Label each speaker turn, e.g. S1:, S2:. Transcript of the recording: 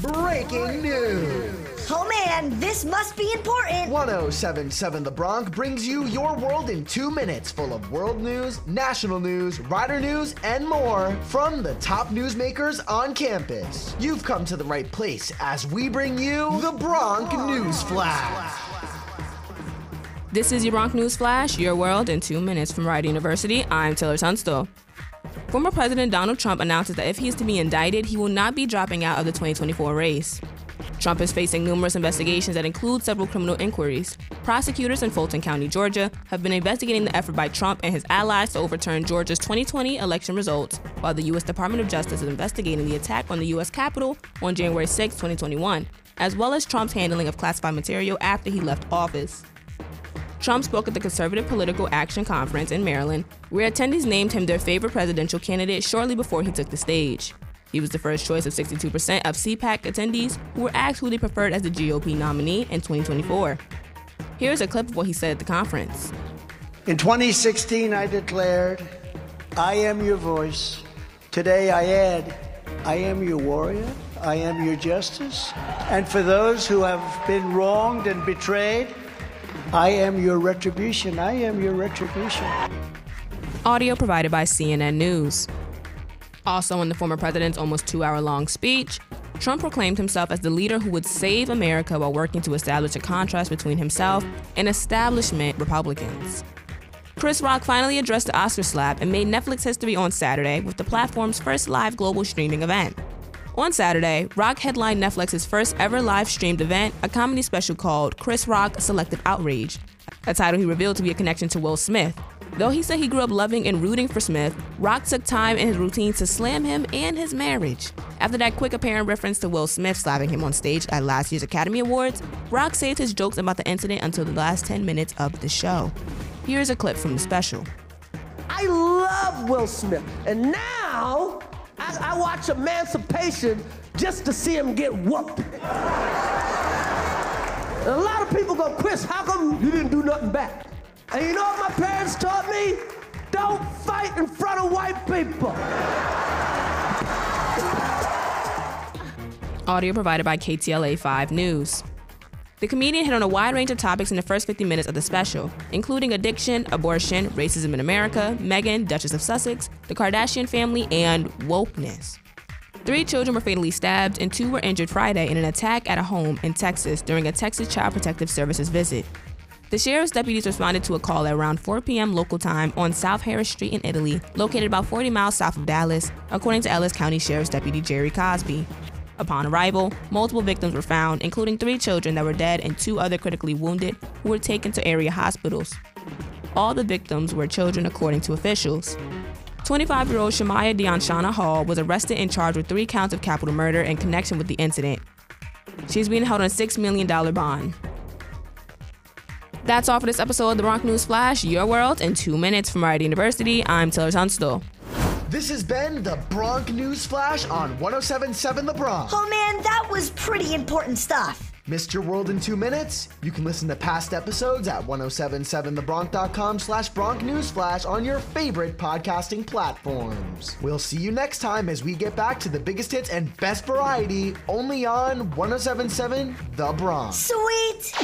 S1: Breaking news.
S2: Oh man, this must be important.
S1: 1077 The Bronc brings you your world in two minutes, full of world news, national news, rider news, and more from the top newsmakers on campus. You've come to the right place as we bring you the Bronc News Flash.
S3: This is your Bronc News Flash, your world in two minutes from Rider University. I'm Taylor Tunstall. Former President Donald Trump announces that if he is to be indicted, he will not be dropping out of the 2024 race. Trump is facing numerous investigations that include several criminal inquiries. Prosecutors in Fulton County, Georgia, have been investigating the effort by Trump and his allies to overturn Georgia's 2020 election results, while the U.S. Department of Justice is investigating the attack on the U.S. Capitol on January 6, 2021, as well as Trump's handling of classified material after he left office. Trump spoke at the Conservative Political Action Conference in Maryland, where attendees named him their favorite presidential candidate shortly before he took the stage. He was the first choice of 62% of CPAC attendees who were asked who they preferred as the GOP nominee in 2024. Here's a clip of what he said at the conference.
S4: In 2016, I declared, I am your voice. Today, I add, I am your warrior. I am your justice. And for those who have been wronged and betrayed, I am your retribution. I am your retribution.
S3: Audio provided by CNN News. Also, in the former president's almost two hour long speech, Trump proclaimed himself as the leader who would save America while working to establish a contrast between himself and establishment Republicans. Chris Rock finally addressed the Oscar slap and made Netflix history on Saturday with the platform's first live global streaming event. On Saturday, Rock headlined Netflix's first ever live streamed event, a comedy special called Chris Rock Selective Outrage, a title he revealed to be a connection to Will Smith. Though he said he grew up loving and rooting for Smith, Rock took time in his routine to slam him and his marriage. After that quick apparent reference to Will Smith slapping him on stage at last year's Academy Awards, Rock saved his jokes about the incident until the last 10 minutes of the show. Here's a clip from the special.
S5: I love Will Smith, and now I, I watch Emancipation just to see him get whooped. And a lot of people go, Chris, how come you didn't do nothing back? And you know what my parents taught me? Don't fight in front of white people.
S3: Audio provided by KTLA 5 News. The comedian hit on a wide range of topics in the first 50 minutes of the special, including addiction, abortion, racism in America, Meghan, Duchess of Sussex, the Kardashian family, and wokeness. Three children were fatally stabbed and two were injured Friday in an attack at a home in Texas during a Texas Child Protective Services visit. The sheriff's deputies responded to a call at around 4 p.m. local time on South Harris Street in Italy, located about 40 miles south of Dallas, according to Ellis County Sheriff's Deputy Jerry Cosby. Upon arrival, multiple victims were found, including three children that were dead and two other critically wounded who were taken to area hospitals. All the victims were children, according to officials. 25 year old Shamaya Deonshana Hall was arrested and charged with three counts of capital murder in connection with the incident. She's being held on a $6 million bond. That's all for this episode of the Bronc News Flash, Your World in two minutes from Rider University. I'm Taylor Tunstall.
S1: This has been the Bronc News Flash on 1077 The Bronc.
S2: Oh man, that was pretty important stuff.
S1: Missed your world in two minutes? You can listen to past episodes at 1077thebronc.com slash Bronc News Flash on your favorite podcasting platforms. We'll see you next time as we get back to the biggest hits and best variety only on 1077 The Bronc.
S2: Sweet.